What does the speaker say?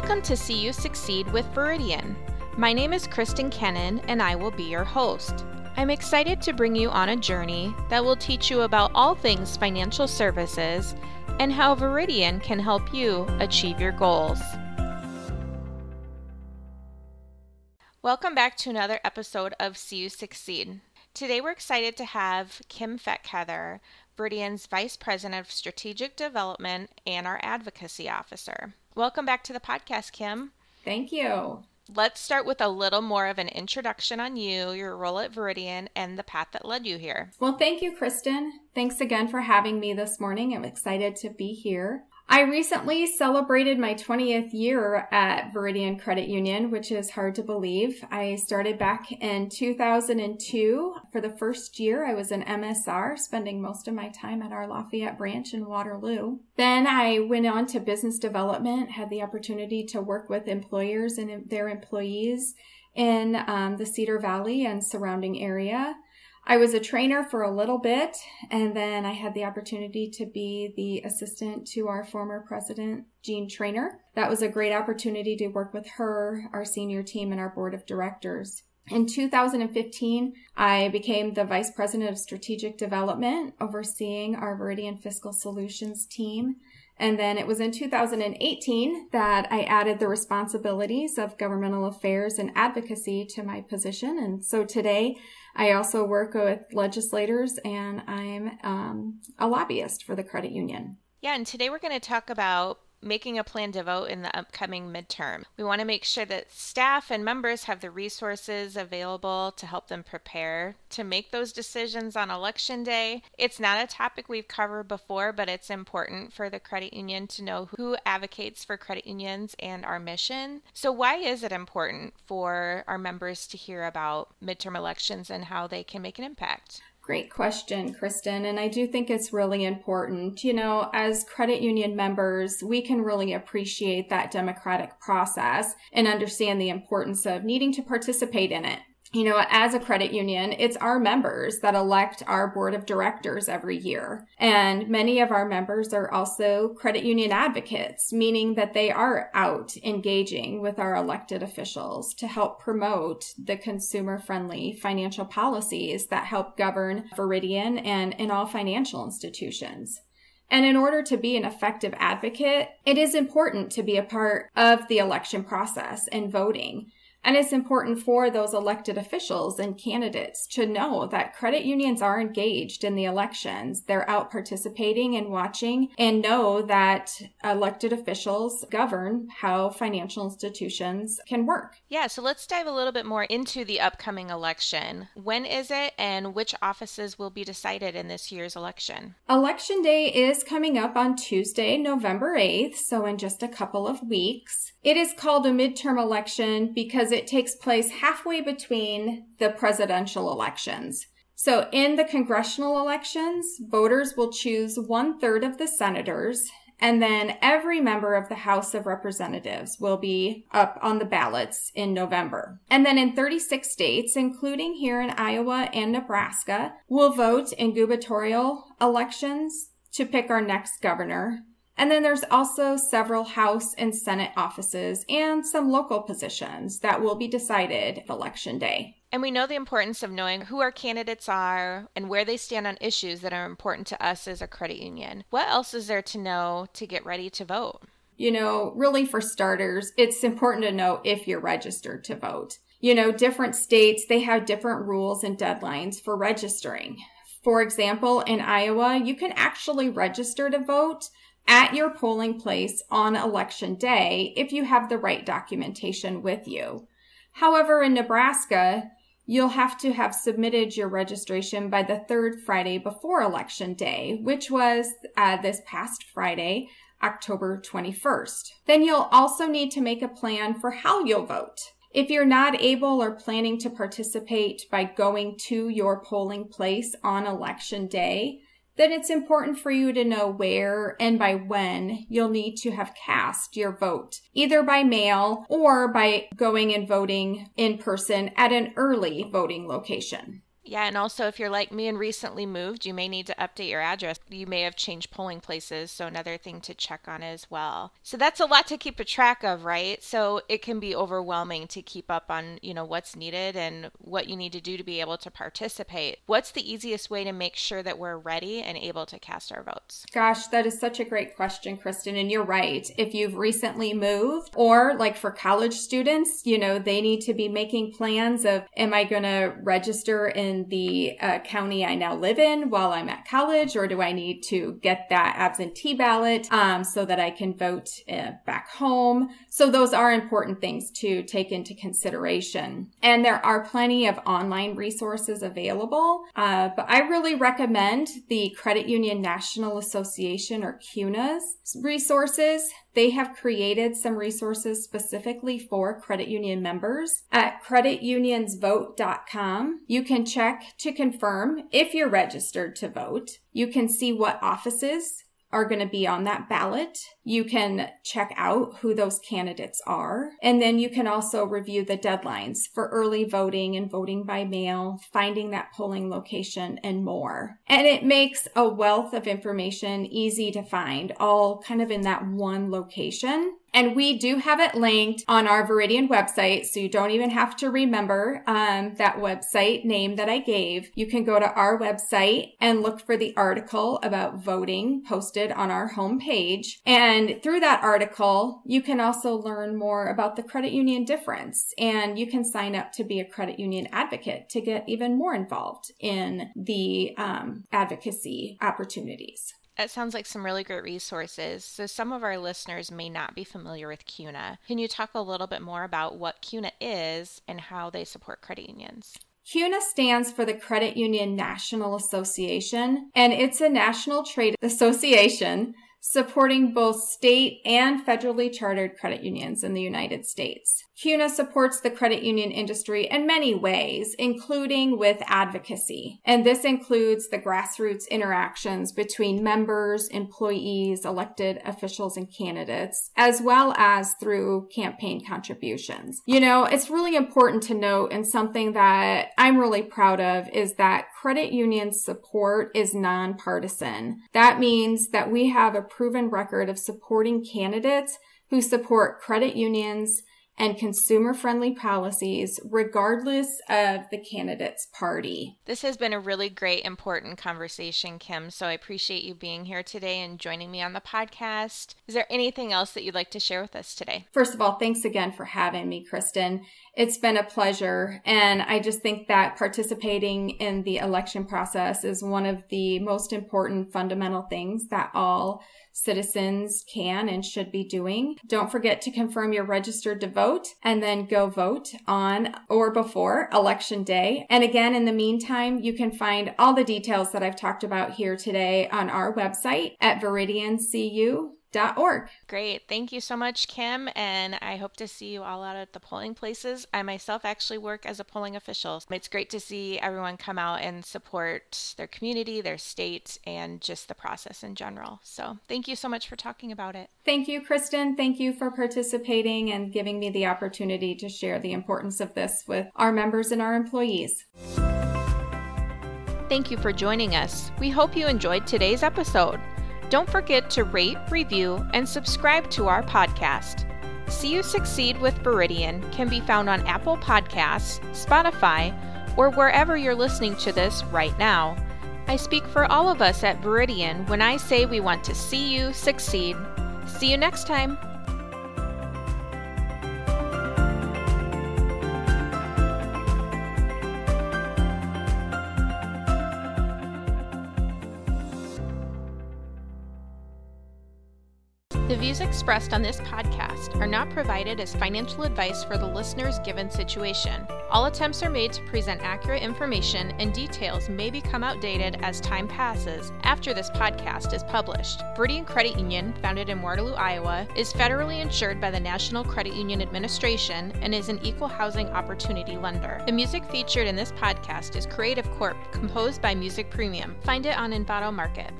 Welcome to See You Succeed with Veridian. My name is Kristen Kennan, and I will be your host. I'm excited to bring you on a journey that will teach you about all things financial services and how Veridian can help you achieve your goals. Welcome back to another episode of See You Succeed. Today we're excited to have Kim Feckheather, Veridian's Vice President of Strategic Development and our Advocacy Officer. Welcome back to the podcast, Kim. Thank you. Let's start with a little more of an introduction on you, your role at Veridian, and the path that led you here. Well, thank you, Kristen. Thanks again for having me this morning. I'm excited to be here. I recently celebrated my 20th year at Veridian Credit Union, which is hard to believe. I started back in 2002. For the first year, I was an MSR, spending most of my time at our Lafayette branch in Waterloo. Then I went on to business development, had the opportunity to work with employers and their employees in um, the Cedar Valley and surrounding area. I was a trainer for a little bit, and then I had the opportunity to be the assistant to our former president, Jean Trainor. That was a great opportunity to work with her, our senior team, and our board of directors. In 2015, I became the Vice President of Strategic Development, overseeing our Veridian Fiscal Solutions team. And then it was in 2018 that I added the responsibilities of governmental affairs and advocacy to my position. And so today I also work with legislators and I'm um, a lobbyist for the credit union. Yeah, and today we're going to talk about making a plan to vote in the upcoming midterm. We want to make sure that staff and members have the resources available to help them prepare to make those decisions on election day. It's not a topic we've covered before, but it's important for the credit union to know who advocates for credit unions and our mission. So, why is it important for our members to hear about midterm elections and how they can make an impact? Great question, Kristen. And I do think it's really important. You know, as credit union members, we can really appreciate that democratic process and understand the importance of needing to participate in it you know, as a credit union, it's our members that elect our board of directors every year. And many of our members are also credit union advocates, meaning that they are out engaging with our elected officials to help promote the consumer friendly financial policies that help govern Veridian and in all financial institutions. And in order to be an effective advocate, it is important to be a part of the election process and voting. And it's important for those elected officials and candidates to know that credit unions are engaged in the elections. They're out participating and watching and know that elected officials govern how financial institutions can work. Yeah, so let's dive a little bit more into the upcoming election. When is it and which offices will be decided in this year's election? Election day is coming up on Tuesday, November 8th, so in just a couple of weeks. It is called a midterm election because it takes place halfway between the presidential elections. So in the congressional elections, voters will choose one third of the senators and then every member of the House of Representatives will be up on the ballots in November. And then in 36 states, including here in Iowa and Nebraska, we'll vote in gubernatorial elections to pick our next governor. And then there's also several House and Senate offices and some local positions that will be decided election day. And we know the importance of knowing who our candidates are and where they stand on issues that are important to us as a credit union. What else is there to know to get ready to vote? You know, really for starters, it's important to know if you're registered to vote. You know, different states, they have different rules and deadlines for registering. For example, in Iowa, you can actually register to vote at your polling place on election day if you have the right documentation with you. However, in Nebraska, you'll have to have submitted your registration by the third Friday before election day, which was uh, this past Friday, October 21st. Then you'll also need to make a plan for how you'll vote. If you're not able or planning to participate by going to your polling place on election day, then it's important for you to know where and by when you'll need to have cast your vote, either by mail or by going and voting in person at an early voting location. Yeah, and also if you're like me and recently moved, you may need to update your address. You may have changed polling places, so another thing to check on as well. So that's a lot to keep a track of, right? So it can be overwhelming to keep up on, you know, what's needed and what you need to do to be able to participate. What's the easiest way to make sure that we're ready and able to cast our votes? Gosh, that is such a great question, Kristen, and you're right. If you've recently moved or like for college students, you know, they need to be making plans of am I going to register in the uh, county I now live in while I'm at college, or do I need to get that absentee ballot um, so that I can vote uh, back home? So those are important things to take into consideration. And there are plenty of online resources available, uh, but I really recommend the Credit Union National Association or CUNA's resources. They have created some resources specifically for credit union members at creditunionsvote.com. You can check to confirm if you're registered to vote. You can see what offices are going to be on that ballot. You can check out who those candidates are. And then you can also review the deadlines for early voting and voting by mail, finding that polling location and more. And it makes a wealth of information easy to find, all kind of in that one location. And we do have it linked on our Veridian website, so you don't even have to remember um, that website name that I gave. You can go to our website and look for the article about voting posted on our homepage. And through that article, you can also learn more about the credit union difference. And you can sign up to be a credit union advocate to get even more involved in the um, advocacy opportunities. That sounds like some really great resources. So, some of our listeners may not be familiar with CUNA. Can you talk a little bit more about what CUNA is and how they support credit unions? CUNA stands for the Credit Union National Association, and it's a national trade association supporting both state and federally chartered credit unions in the United States. CUNA supports the credit union industry in many ways, including with advocacy. And this includes the grassroots interactions between members, employees, elected officials, and candidates, as well as through campaign contributions. You know, it's really important to note and something that I'm really proud of is that credit union support is nonpartisan. That means that we have a proven record of supporting candidates who support credit unions and consumer friendly policies, regardless of the candidate's party. This has been a really great, important conversation, Kim. So I appreciate you being here today and joining me on the podcast. Is there anything else that you'd like to share with us today? First of all, thanks again for having me, Kristen. It's been a pleasure. And I just think that participating in the election process is one of the most important fundamental things that all citizens can and should be doing. Don't forget to confirm you're registered to vote and then go vote on or before election day. And again, in the meantime, you can find all the details that I've talked about here today on our website at veridiancu org. Great. Thank you so much, Kim. And I hope to see you all out at the polling places. I myself actually work as a polling official. It's great to see everyone come out and support their community, their state, and just the process in general. So thank you so much for talking about it. Thank you, Kristen. Thank you for participating and giving me the opportunity to share the importance of this with our members and our employees. Thank you for joining us. We hope you enjoyed today's episode. Don't forget to rate, review, and subscribe to our podcast. See You Succeed with Veridian can be found on Apple Podcasts, Spotify, or wherever you're listening to this right now. I speak for all of us at Veridian when I say we want to see you succeed. See you next time. The views expressed on this podcast are not provided as financial advice for the listener's given situation. All attempts are made to present accurate information, and details may become outdated as time passes after this podcast is published. Veridian Credit Union, founded in Waterloo, Iowa, is federally insured by the National Credit Union Administration and is an equal housing opportunity lender. The music featured in this podcast is Creative Corp, composed by Music Premium. Find it on Envato Market.